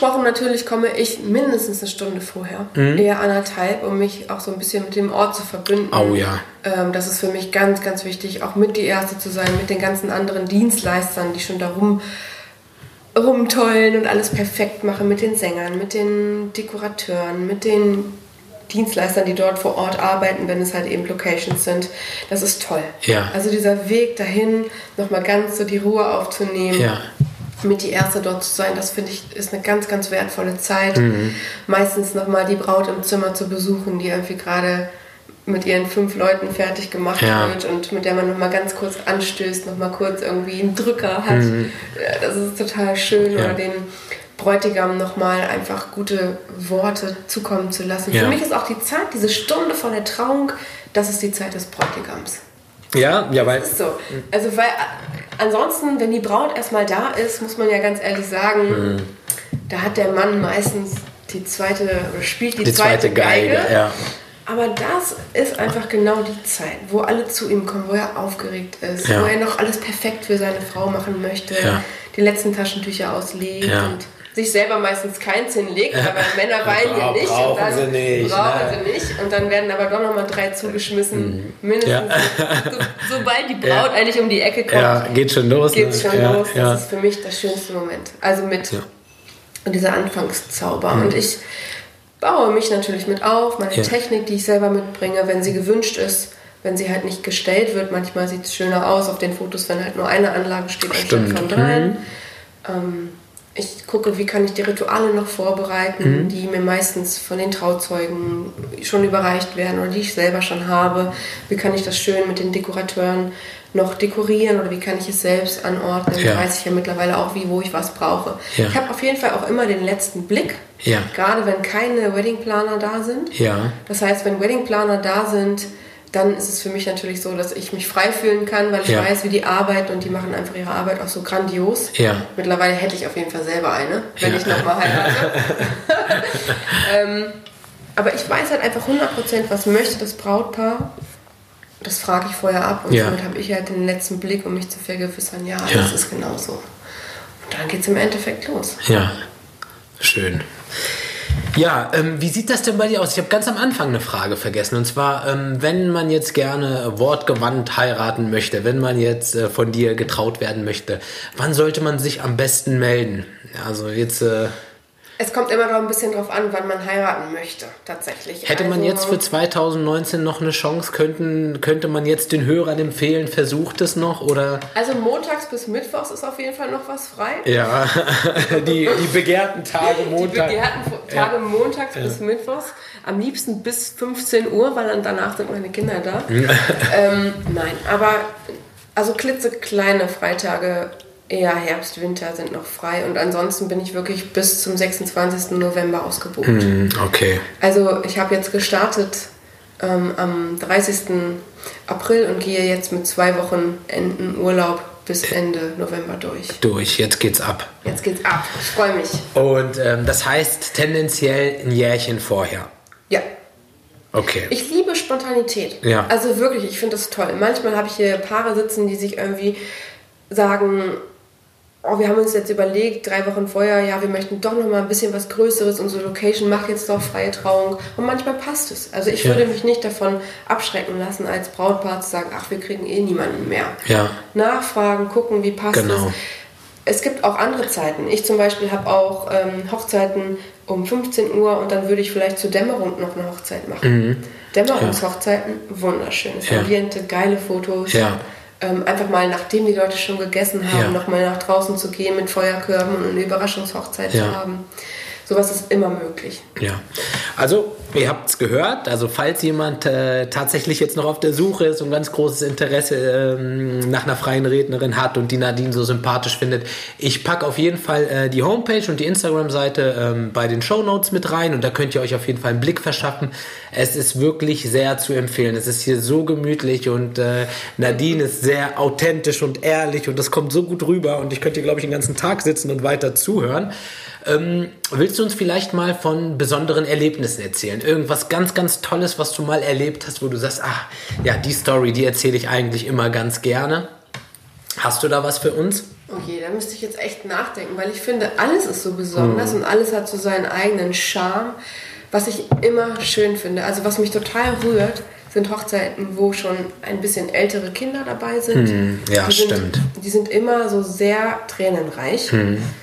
Abgesprochen natürlich komme ich mindestens eine Stunde vorher, Mhm. eher anderthalb, um mich auch so ein bisschen mit dem Ort zu verbinden. Oh ja. Ähm, das ist für mich ganz, ganz wichtig, auch mit die Erste zu sein, mit den ganzen anderen Dienstleistern, die schon darum rumtollen und alles perfekt machen, mit den Sängern, mit den Dekorateuren, mit den Dienstleistern, die dort vor Ort arbeiten, wenn es halt eben Locations sind. Das ist toll. Ja. Also dieser Weg dahin, nochmal ganz so die Ruhe aufzunehmen Ja. Mit die Erste dort zu sein, das finde ich ist eine ganz, ganz wertvolle Zeit. Mhm. Meistens nochmal die Braut im Zimmer zu besuchen, die irgendwie gerade mit ihren fünf Leuten fertig gemacht Ja. wird und mit der man nochmal ganz kurz anstößt, nochmal kurz irgendwie einen Drücker hat. Ja, das ist total schön. Mhm. Ja. Oder den Bräutigam nochmal einfach gute Worte zukommen zu lassen. Ja. Für mich ist auch die Zeit, diese Stunde vor der Trauung, das ist die Zeit des Bräutigams. Ja, ja, weil. Ist so. Also, weil äh, ansonsten, wenn die Braut erstmal da ist, muss man ja ganz ehrlich sagen, Mhm. da hat der Mann meistens die zweite, oder spielt die, Die zweite Geige, ja. Aber das ist einfach genau die Zeit, wo alle zu ihm kommen, wo er aufgeregt ist, Ja. wo er noch alles perfekt für seine Frau machen möchte, Ja. die letzten Taschentücher auslegt und sich selber meistens keins hinlegt, aber Männer weinen ja nicht. Brauchen und dann sie nicht, Brauchen ne? Mhm. sie nicht. Und dann werden aber doch nochmal drei zugeschmissen. Mindestens. So, sobald die Braut Ja. eigentlich um die Ecke kommt, Ja, geht schon los. geht's ne? schon ja, los. Das Ja. ist für mich der schönste Moment. Also mit Ja. dieser Anfangszauber. Mhm. Und ich baue mich natürlich mit auf, meine Ja. Technik, die ich selber mitbringe, wenn sie gewünscht ist, wenn sie halt nicht gestellt wird. Manchmal sieht es schöner aus auf den Fotos, wenn halt nur eine Anlage steht anstatt von dreien. Ähm, ich gucke, wie kann ich die Rituale noch vorbereiten, die mir meistens von den Trauzeugen schon überreicht werden oder die ich selber schon habe. Wie kann ich das schön mit den Dekorateuren noch dekorieren oder wie kann ich es selbst anordnen? Ja. Weiß ich ja mittlerweile auch, wie, wo ich was brauche. Ja. Ich habe auf jeden Fall auch immer den letzten Blick, Ja. gerade wenn keine Weddingplaner da sind. Ja. Das heißt, wenn Weddingplaner da sind, dann ist es für mich natürlich so, dass ich mich frei fühlen kann, weil ich Ja. weiß, wie die arbeiten und die machen einfach ihre Arbeit auch so grandios. Ja. Mittlerweile hätte ich auf jeden Fall selber eine, wenn Ja. ich nochmal heirate. ähm, aber ich weiß halt einfach 100%, was möchte das Brautpaar. Das frage ich vorher ab und Ja. somit habe ich halt den letzten Blick, um mich zu vergewissern, ja, Ja. das ist genau so. Und dann geht es im Endeffekt los. Ja, schön. Ja, ähm, wie sieht das denn bei dir aus? Ich habe ganz am Anfang eine Frage vergessen. Und zwar, ähm, wenn man jetzt gerne wortgewandt heiraten möchte, wenn man jetzt äh, von dir getraut werden möchte, wann sollte man sich am besten melden? Also jetzt äh, Es kommt immer noch ein bisschen drauf an, wann man heiraten möchte, tatsächlich. hätte man Also- jetzt für 2019 noch eine Chance, könnten, könnte man jetzt den Hörern empfehlen, versucht es noch oder? Also montags bis mittwochs ist auf jeden Fall noch was frei. Ja, die, die begehrten Tage Die Montag. begehrten Fo- Tage montags bis mittwochs. Am liebsten bis 15 Uhr, weil dann danach sind meine Kinder da. ähm, nein, aber also klitzekleine Freitage, eher Herbst, Winter sind noch frei. Und ansonsten bin ich wirklich bis zum 26. November ausgebucht. Hm, Okay. Also ich habe jetzt gestartet ähm, am 30. April und gehe jetzt mit zwei Wochen Enden Urlaub bis Ende November durch. Durch, jetzt geht's ab. Jetzt geht's ab. Ich freue mich. Und ähm, das heißt tendenziell ein Jährchen vorher. Ja, Okay. Ich liebe Spontanität. Ja. Also wirklich, ich finde das toll. Manchmal habe ich hier Paare sitzen, die sich irgendwie sagen, oh, wir haben uns jetzt überlegt, drei Wochen vorher, ja, wir möchten doch noch mal ein bisschen was Größeres, unsere Location macht jetzt doch freie Trauung. Und manchmal passt es. Also ich Ja. würde mich nicht davon abschrecken lassen, als Brautpaar zu sagen, ach, wir kriegen eh niemanden mehr. Ja. Nachfragen, gucken, wie passt Genau. es. Es gibt auch andere Zeiten. Ich zum Beispiel habe auch ähm, Hochzeiten um 15 Uhr und dann würde ich vielleicht zur Dämmerung noch eine Hochzeit machen. Dämmerungshochzeiten, wunderschönes Mhm. Ja. Ambiente, geile Fotos. Ja. Ähm, einfach mal, nachdem die Leute schon gegessen haben, Ja. noch mal nach draußen zu gehen mit Feuerkörben und eine Überraschungshochzeit Ja. zu haben. Sowas ist immer möglich. Ja, also ihr habt es gehört. Also falls jemand äh, tatsächlich jetzt noch auf der Suche ist und ganz großes Interesse ähm, nach einer freien Rednerin hat und die Nadine so sympathisch findet, ich packe auf jeden Fall äh, die Homepage und die Instagram-Seite ähm, bei den Show Notes mit rein und da könnt ihr euch auf jeden Fall einen Blick verschaffen. Es ist wirklich sehr zu empfehlen. Es ist hier so gemütlich und äh, Nadine ist sehr authentisch und ehrlich und das kommt so gut rüber und ich könnte hier glaube ich den ganzen Tag sitzen und weiter zuhören. Ähm, willst du uns vielleicht mal von besonderen Erlebnissen erzählen? Irgendwas ganz, ganz Tolles, was du mal erlebt hast, wo du sagst, ah, ja, die Story, die erzähle ich eigentlich immer ganz gerne. Hast du da was für uns? Okay, da müsste ich jetzt echt nachdenken, weil ich finde, alles ist so besonders und alles hat so seinen eigenen Charme, was ich immer schön finde. Also was mich total rührt, sind Hochzeiten, wo schon ein bisschen ältere Kinder dabei sind. ja, die sind, stimmt. Die sind immer so sehr tränenreich.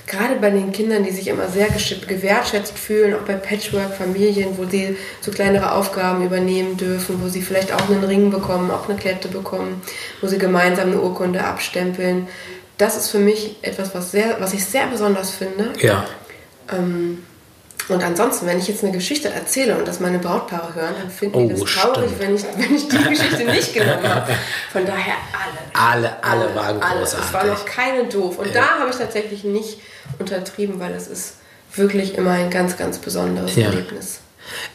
Gerade bei den Kindern, die sich immer sehr gewertschätzt fühlen, auch bei Patchwork-Familien, wo sie so kleinere Aufgaben übernehmen dürfen, wo sie vielleicht auch einen Ring bekommen, auch eine Klette bekommen, wo sie gemeinsam eine Urkunde abstempeln. Das ist für mich etwas, was, sehr, was ich sehr besonders finde. Ja. Und ansonsten, wenn ich jetzt eine Geschichte erzähle und das meine Brautpaare hören, dann finden die Oh, das traurig, stimmt. wenn ich, wenn ich die Geschichte nicht genommen habe. Von daher alle. Alle, alle waren alle. Es war großartig. noch keine doof. Und da habe ich tatsächlich nicht untertrieben, weil es ist wirklich immer ein ganz, ganz besonderes Ja. Erlebnis.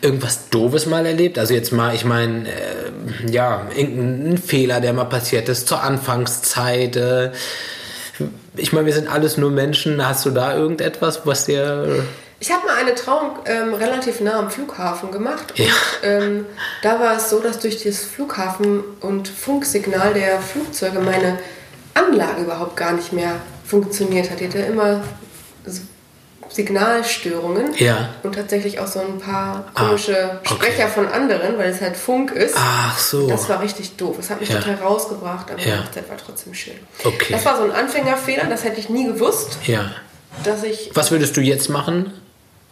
Irgendwas Doofes mal erlebt? Also jetzt mal, ich meine, äh, ja, irgendein Fehler, der mal passiert ist zur Anfangszeit. Äh, ich meine, wir sind alles nur Menschen. Hast du da irgendetwas, was dir... Ich habe mal eine Trauung ähm, relativ nah am Flughafen gemacht. Ja. Und, ähm, da war es so, dass durch das Flughafen- und Funksignal der Flugzeuge meine Anlage überhaupt gar nicht mehr funktioniert hat. Die hatte immer Signalstörungen Ja. und tatsächlich auch so ein paar Ah, komische okay. Sprecher von anderen, weil es halt Funk ist. Ach so. Das war richtig doof. Es hat mich Ja. total rausgebracht, aber Ja. die Hochzeit war trotzdem schön. Okay. Das war so ein Anfängerfehler, das hätte ich nie gewusst, Ja. dass ich Was würdest du jetzt machen?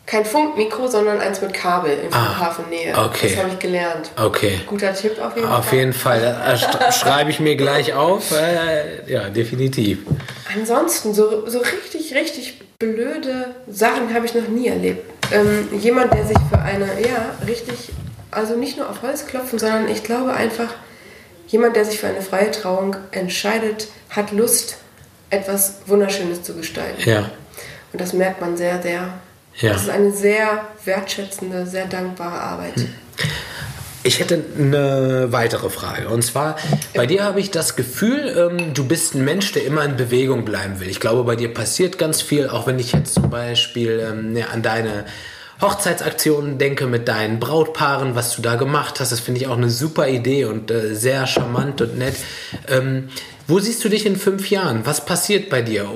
Kein Funkmikro, sondern eins mit Kabel in Ah, Flughafennähe. okay. Das habe ich gelernt. Okay. Guter Tipp auf jeden Auf Fall. jeden Fall. Schreibe ich mir gleich auf. Äh, ja, definitiv. Ansonsten, so, so richtig, richtig blöde Sachen habe ich noch nie erlebt. Ähm, jemand, der sich für eine, ja, richtig, also nicht nur auf Holz klopfen, sondern ich glaube einfach, jemand, der sich für eine freie Trauung entscheidet, hat Lust, etwas Wunderschönes zu gestalten. Ja. Und das merkt man sehr, sehr. Ja. Das ist eine sehr wertschätzende, sehr dankbare Arbeit. Ich hätte eine weitere Frage. Und zwar, bei dir habe ich das Gefühl, ähm, du bist ein Mensch, der immer in Bewegung bleiben will. Ich glaube, bei dir passiert ganz viel, auch wenn ich jetzt zum Beispiel ähm, ne, an deine Hochzeitsaktionen denke mit deinen Brautpaaren, was du da gemacht hast. Das finde ich auch eine super Idee und äh, sehr charmant und nett. Ähm, wo siehst du dich in fünf Jahren? Was passiert bei dir?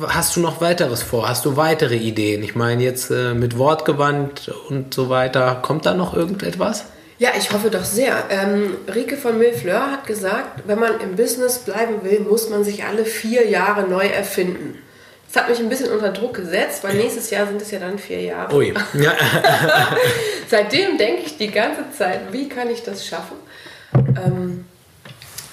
Hast du noch weiteres vor? Hast du weitere Ideen? Ich meine jetzt äh, mit Wortgewandt und so weiter. Kommt da noch irgendetwas? Ja, ich hoffe doch sehr. Ähm, Rike von Milfleur hat gesagt, wenn man im Business bleiben will, muss man sich alle vier Jahre neu erfinden. Das hat mich ein bisschen unter Druck gesetzt, weil nächstes Jahr sind es ja dann vier Jahre. Ui. Ja. Seitdem denke ich die ganze Zeit, wie kann ich das schaffen? Ähm,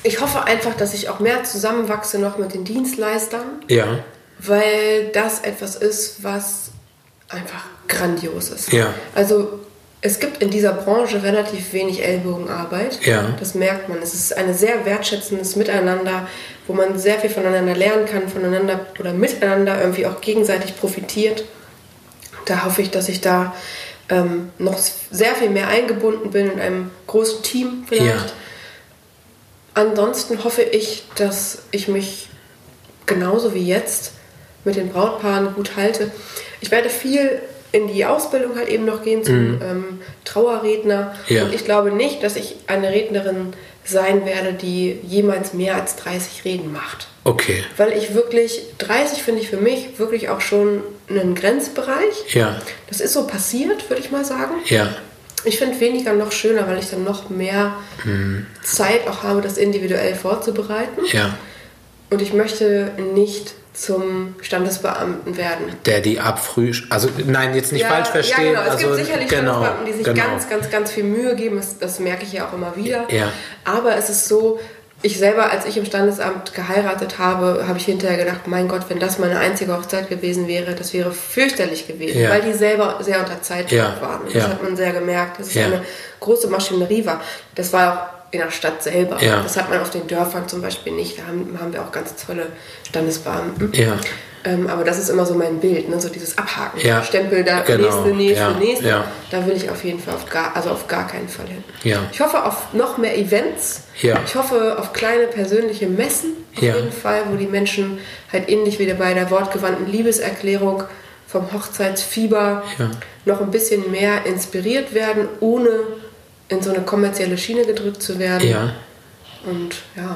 ich hoffe einfach, dass ich auch mehr zusammenwachse noch mit den Dienstleistern, ja. Weil das etwas ist, was einfach grandios ist. Ja. Also es gibt in dieser Branche relativ wenig Ellbogenarbeit. Ja. Das merkt man. Es ist ein sehr wertschätzendes Miteinander, wo man sehr viel voneinander lernen kann, voneinander oder miteinander irgendwie auch gegenseitig profitiert. Da hoffe ich, dass ich da ähm, noch sehr viel mehr eingebunden bin in einem großen Team vielleicht. Ja. Ansonsten hoffe ich, dass ich mich genauso wie jetzt mit den Brautpaaren gut halte. Ich werde viel in die Ausbildung halt eben noch gehen zum ähm, Trauerredner. Mhm. Ja. Und ich glaube nicht, dass ich eine Rednerin sein werde, die jemals mehr als 30 Reden macht. Okay. Weil ich wirklich, 30 finde ich für mich wirklich auch schon einen Grenzbereich. Ja. Das ist so passiert, würde ich mal sagen. Ja. Ich finde weniger noch schöner, weil ich dann noch mehr Zeit auch habe, das individuell vorzubereiten. Ja. Und ich möchte nicht zum Standesbeamten werden. Der die abfrüh. Also, nein, jetzt nicht falsch verstehen. Ja, genau. Es also, gibt sicherlich genau, Standesbeamten, die sich genau. ganz, ganz, ganz viel Mühe geben. Das, das merke ich ja auch immer wieder. Ja. Aber es ist so, ich selber, als ich im Standesamt geheiratet habe, habe ich hinterher gedacht, mein Gott, wenn das meine einzige Hochzeit gewesen wäre, das wäre fürchterlich gewesen, Ja. weil die selber sehr unter Zeitdruck Ja, waren. Und ja. Das hat man sehr gemerkt, dass es Ja. eine große Maschinerie war. Das war auch in der Stadt selber. Ja. Das hat man auf den Dörfern zum Beispiel nicht. Da haben, haben wir auch ganz tolle Standesbeamten. Ja. Ähm, aber das ist immer so mein Bild, ne? so dieses Abhaken. Ja, Stempel da, genau, nächste, nächste, ja, nächste. ja. Da will ich auf jeden Fall auf gar, also auf gar keinen Fall hin. Ich hoffe auf noch mehr Events. Ja. Ich hoffe auf kleine persönliche Messen auf jeden Fall, wo die Menschen halt ähnlich wie bei der wortgewandten Liebeserklärung vom Hochzeitsfieber noch ein bisschen mehr inspiriert werden, ohne in so eine kommerzielle Schiene gedrückt zu werden. Ja. Und ja.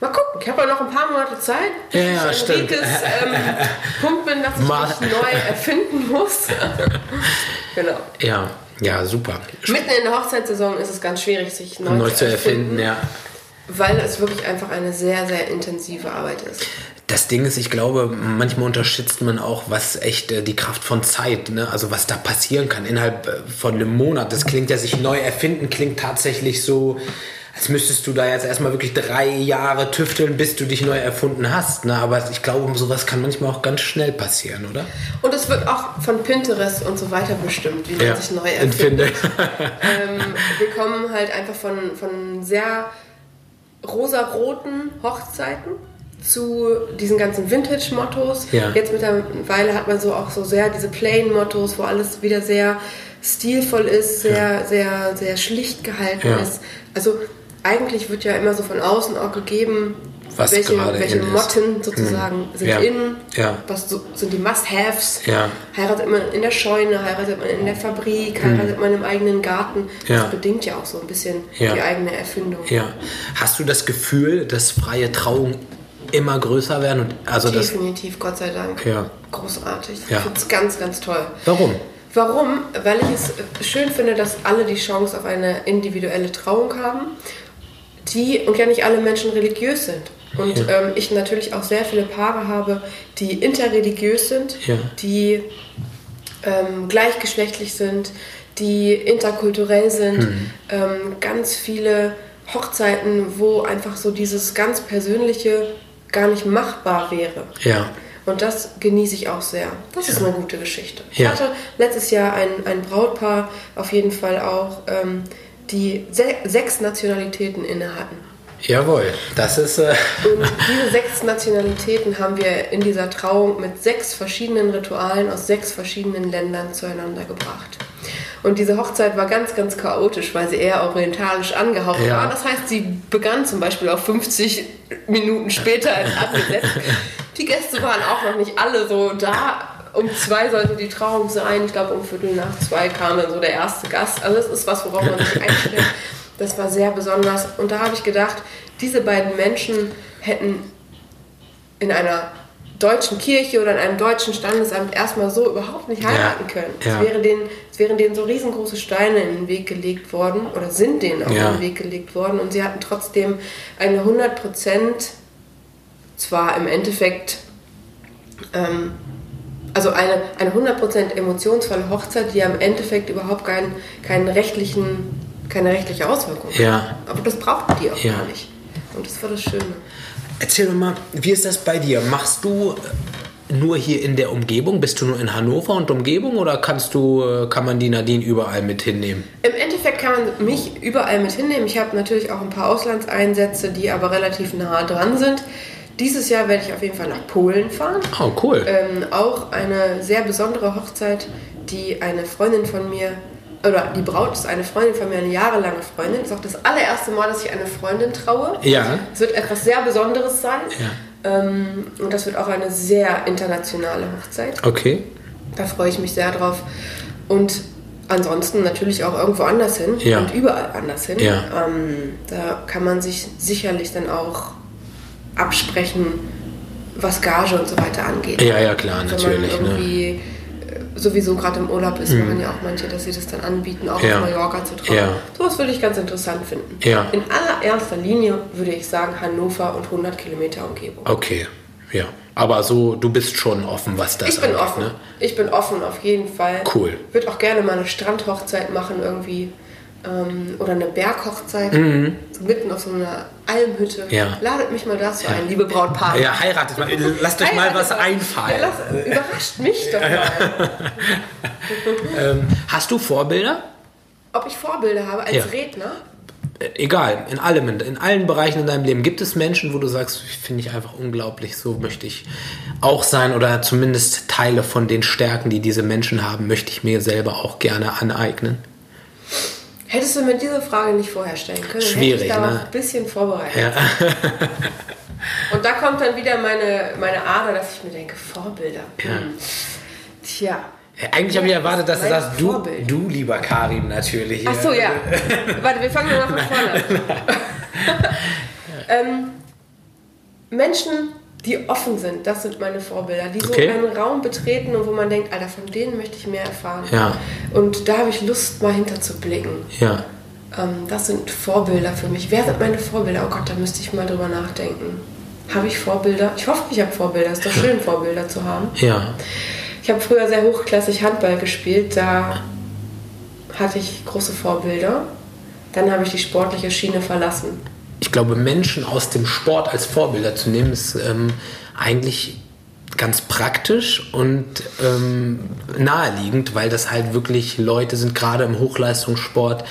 Mal gucken, ich habe ja noch ein paar Monate Zeit, bis Ja, ja, ich stimmt. Enriques ähm, Punkt bin, dass ich Mal- mich neu erfinden muss. genau. Ja. Ja, super. Mitten in der Hochzeitssaison ist es ganz schwierig, sich neu, Neu zu erfinden, ja. Weil es wirklich einfach eine sehr, sehr intensive Arbeit ist. Das Ding ist, ich glaube, manchmal unterschätzt man auch, was echt äh, die Kraft von Zeit, ne? also was da passieren kann innerhalb äh, von einem Monat. Das klingt ja sich neu erfinden, klingt tatsächlich so, als müsstest du da jetzt erstmal wirklich drei Jahre tüfteln, bis du dich neu erfunden hast. Ne? Aber ich glaube, sowas kann manchmal auch ganz schnell passieren, oder? Und es wird auch von Pinterest und so weiter bestimmt, wie man sich neu erfindet. ähm, wir kommen halt einfach von, von sehr rosaroten Hochzeiten zu diesen ganzen Vintage-Mottos. Ja. Jetzt mittlerweile hat man so auch so sehr diese Plain-Mottos, wo alles wieder sehr stilvoll ist, sehr, sehr, sehr schlicht gehalten Ja. ist. Also eigentlich wird ja immer so von außen auch gegeben, Was welche, welche ist. Motten sozusagen sind Ja. in, Ja. was so, sind die Must-Haves. Ja. Heiratet man in der Scheune, heiratet man in der Fabrik, heiratet man im eigenen Garten. Ja. Das bedingt ja auch so ein bisschen Ja. die eigene Erfindung. Ja. Hast du das Gefühl, dass freie Trauungen immer größer werden? Und also das, Definitiv, Gott sei Dank. Ja. Großartig. Ja. Ich finde es ganz, ganz toll. warum? Warum? Weil ich es schön finde, dass alle die Chance auf eine individuelle Trauung haben, die und ja nicht alle Menschen religiös sind. Und Ja. ähm, ich natürlich auch sehr viele Paare habe, die interreligiös sind, Ja. die ähm, gleichgeschlechtlich sind, die interkulturell sind, mhm. ähm, ganz viele Hochzeiten, wo einfach so dieses ganz Persönliche gar nicht machbar wäre. Ja. Und das genieße ich auch sehr. Das ja. ist eine gute Geschichte. Ich ja. hatte letztes Jahr ein, ein Brautpaar, auf jeden Fall auch, ähm, die se sechs Nationalitäten inne hatten. Jawohl, das ist. Äh Und diese sechs Nationalitäten haben wir in dieser Trauung mit sechs verschiedenen Ritualen aus sechs verschiedenen Ländern zueinander gebracht. Und diese Hochzeit war ganz, ganz chaotisch, weil sie eher orientalisch angehaucht ja. war. Das heißt, sie begann zum Beispiel auch 50 Minuten später als angesetzt. Die Gäste waren auch noch nicht alle so da. Um zwei sollte die Trauung sein. Ich glaube, um Viertel nach zwei kam dann so der erste Gast. Also das ist was, worauf man sich einstellt. Das war sehr besonders. Und da habe ich gedacht, diese beiden Menschen hätten in einer deutschen Kirche oder in einem deutschen Standesamt erstmal so überhaupt nicht heiraten ja, können. Ja. Es, wäre denen, es wären denen so riesengroße Steine in den Weg gelegt worden oder sind denen auch ja. in den Weg gelegt worden und sie hatten trotzdem eine 100 Prozent, zwar im Endeffekt, ähm, also eine, eine 100% emotionsvolle Hochzeit, die ja im Endeffekt überhaupt keinen, keinen rechtlichen, keine rechtliche Auswirkung hat. Aber das brauchten die auch gar nicht. Und das war das Schöne. Erzähl doch mal, wie ist das bei dir? Machst du nur hier in der Umgebung? Bist du nur in Hannover und Umgebung oder kannst du, äh, kann man die Nadine überall mit hinnehmen? Im Endeffekt kann man mich überall mit hinnehmen. Ich habe natürlich auch ein paar Auslandseinsätze, die aber relativ nah dran sind. Dieses Jahr werde ich auf jeden Fall nach Polen fahren. Oh, cool. Ähm, auch eine sehr besondere Hochzeit, die eine Freundin von mir oder die Braut ist eine Freundin von mir, eine jahrelange Freundin. Ist auch das allererste Mal, dass ich eine Freundin traue. Ja. Es wird etwas sehr Besonderes sein. Ja. Ähm, und das wird auch eine sehr internationale Hochzeit. Okay. Da freue ich mich sehr drauf. Und ansonsten natürlich auch irgendwo anders hin ja. und überall anders hin. Ja. Ähm, da kann man sich sicherlich dann auch absprechen, was Gage und so weiter angeht. Ja, ja, klar, Wenn natürlich. Ne? Sowieso gerade im Urlaub ist, mhm. machen ja auch manche, dass sie das dann anbieten, auch ja. auf Mallorca zu tragen. Ja. Sowas würde ich ganz interessant finden. Ja. In allererster Linie würde ich sagen Hannover und 100 Kilometer Umgebung. Okay, ja. Aber so, du bist schon offen, was das Ich bin angeht, offen. Ne? Ich bin offen, auf jeden Fall. Cool. Würde auch gerne mal eine Strandhochzeit machen irgendwie ähm, oder eine Berghochzeit, mhm. so mitten auf so einer Almhütte. Ja. Ladet mich mal dazu ein, liebe Brautpaare. Ja, heiratet mal. Lasst euch mal was einfallen. Ja, lass, überrascht mich doch mal. ähm, hast du Vorbilder? Ob ich Vorbilder habe als ja. Redner? Äh, egal, in allem, in allen Bereichen in deinem Leben. Gibt es Menschen, wo du sagst, finde ich einfach unglaublich, so möchte ich auch sein oder zumindest Teile von den Stärken, die diese Menschen haben, möchte ich mir selber auch gerne aneignen? Hättest du mir diese Frage nicht vorher stellen können, Schwierig, hätte ich da ne? ein bisschen vorbereitet. Ja. Und da kommt dann wieder meine, meine Ader, dass ich mir denke, Vorbilder. Ja. Hm. Tja. Eigentlich habe ich erwartet, dass du sagst, du, du lieber Karim natürlich. Ach so, ja. Warte, wir fangen mal von vorne an. ähm, Menschen, die offen sind, das sind meine Vorbilder, die okay. so einen Raum betreten und wo man denkt, Alter, von denen möchte ich mehr erfahren. Ja. Und da habe ich Lust, mal hinter zu blicken. Ja. Ähm, das sind Vorbilder für mich. Wer sind meine Vorbilder? Oh Gott, da müsste ich mal drüber nachdenken. Habe ich Vorbilder? Ich hoffe, ich habe Vorbilder. Es ist doch schön, Vorbilder zu haben. Ja. Ich habe früher sehr hochklassig Handball gespielt. Da hatte ich große Vorbilder. Dann habe ich die sportliche Schiene verlassen ich glaube, Menschen aus dem Sport als Vorbilder zu nehmen, ist ähm, eigentlich ganz praktisch und ähm, naheliegend, weil das halt wirklich Leute sind, gerade im Hochleistungssport,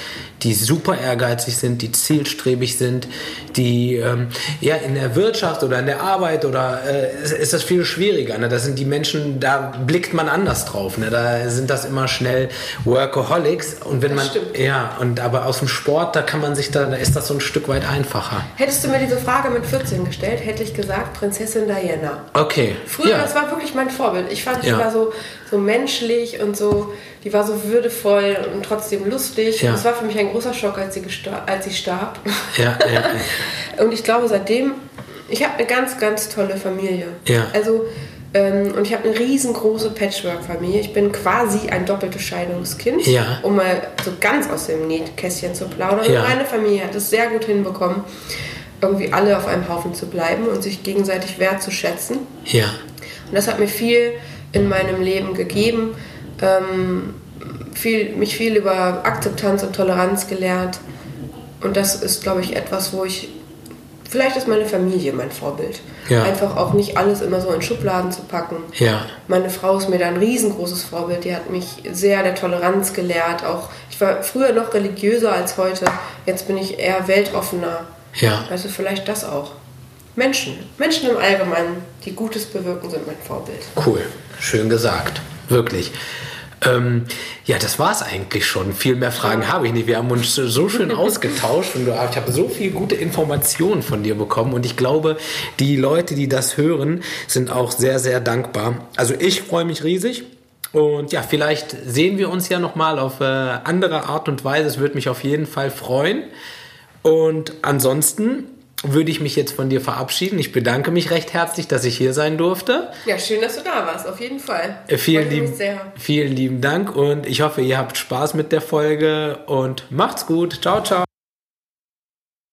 die super ehrgeizig sind, die zielstrebig sind, die ähm, ja in der Wirtschaft oder in der Arbeit oder äh, ist, ist, das viel schwieriger. Ne? Da sind die Menschen, da blickt man anders drauf. Ne? Da sind das immer schnell Workaholics und wenn das man stimmt. ja und aber aus dem Sport, da kann man sich da, da ist das so ein Stück weit einfacher. Hättest du mir diese Frage mit 14 gestellt, hätte ich gesagt Prinzessin Diana. Okay. Früher, ja. das war wirklich mein Vorbild. Ich fand, ja. die war so, so menschlich und so die war so würdevoll und trotzdem lustig. Ja. Das war für mich ein großer Schock, als sie, als sie starb. Ja, ja, und ich glaube, seitdem, ich habe eine ganz, ganz tolle Familie. Ja. Also, ähm, und ich habe eine riesengroße Patchwork-Familie. Ich bin quasi ein doppeltes Scheidungskind, ja. um mal so ganz aus dem Nähkästchen zu plaudern. Ja. Meine Familie hat es sehr gut hinbekommen, irgendwie alle auf einem Haufen zu bleiben und sich gegenseitig wertzuschätzen. Ja. Und das hat mir viel in meinem Leben gegeben ähm, viel, mich viel über Akzeptanz und Toleranz gelehrt. Und das ist, glaube ich, etwas, wo ich. Vielleicht ist meine Familie mein Vorbild. Ja. Einfach auch nicht alles immer so in Schubladen zu packen. Ja. Meine Frau ist mir da ein riesengroßes Vorbild. Die hat mich sehr der Toleranz gelehrt. Auch ich war früher noch religiöser als heute. Jetzt bin ich eher weltoffener. Ja. Also vielleicht das auch. Menschen, Menschen im Allgemeinen, die Gutes bewirken, sind mein Vorbild. Cool, schön gesagt, wirklich. Ähm, ja, das war's eigentlich schon. Viel mehr Fragen habe ich nicht. Wir haben uns so schön ausgetauscht und ich habe so viel gute Informationen von dir bekommen und ich glaube, die Leute, die das hören, sind auch sehr, sehr dankbar. Also ich freue mich riesig. Und ja, vielleicht sehen wir uns ja nochmal auf äh, andere Art und Weise. Es würde mich auf jeden Fall freuen. Und ansonsten würde ich mich jetzt von dir verabschieden. Ich bedanke mich recht herzlich, dass ich hier sein durfte. Ja, schön, dass du da warst, auf jeden Fall. Äh, Vielen lieben, sehr. vielen lieben Dank und ich hoffe, ihr habt Spaß mit der Folge und macht's gut. Ciao, ciao.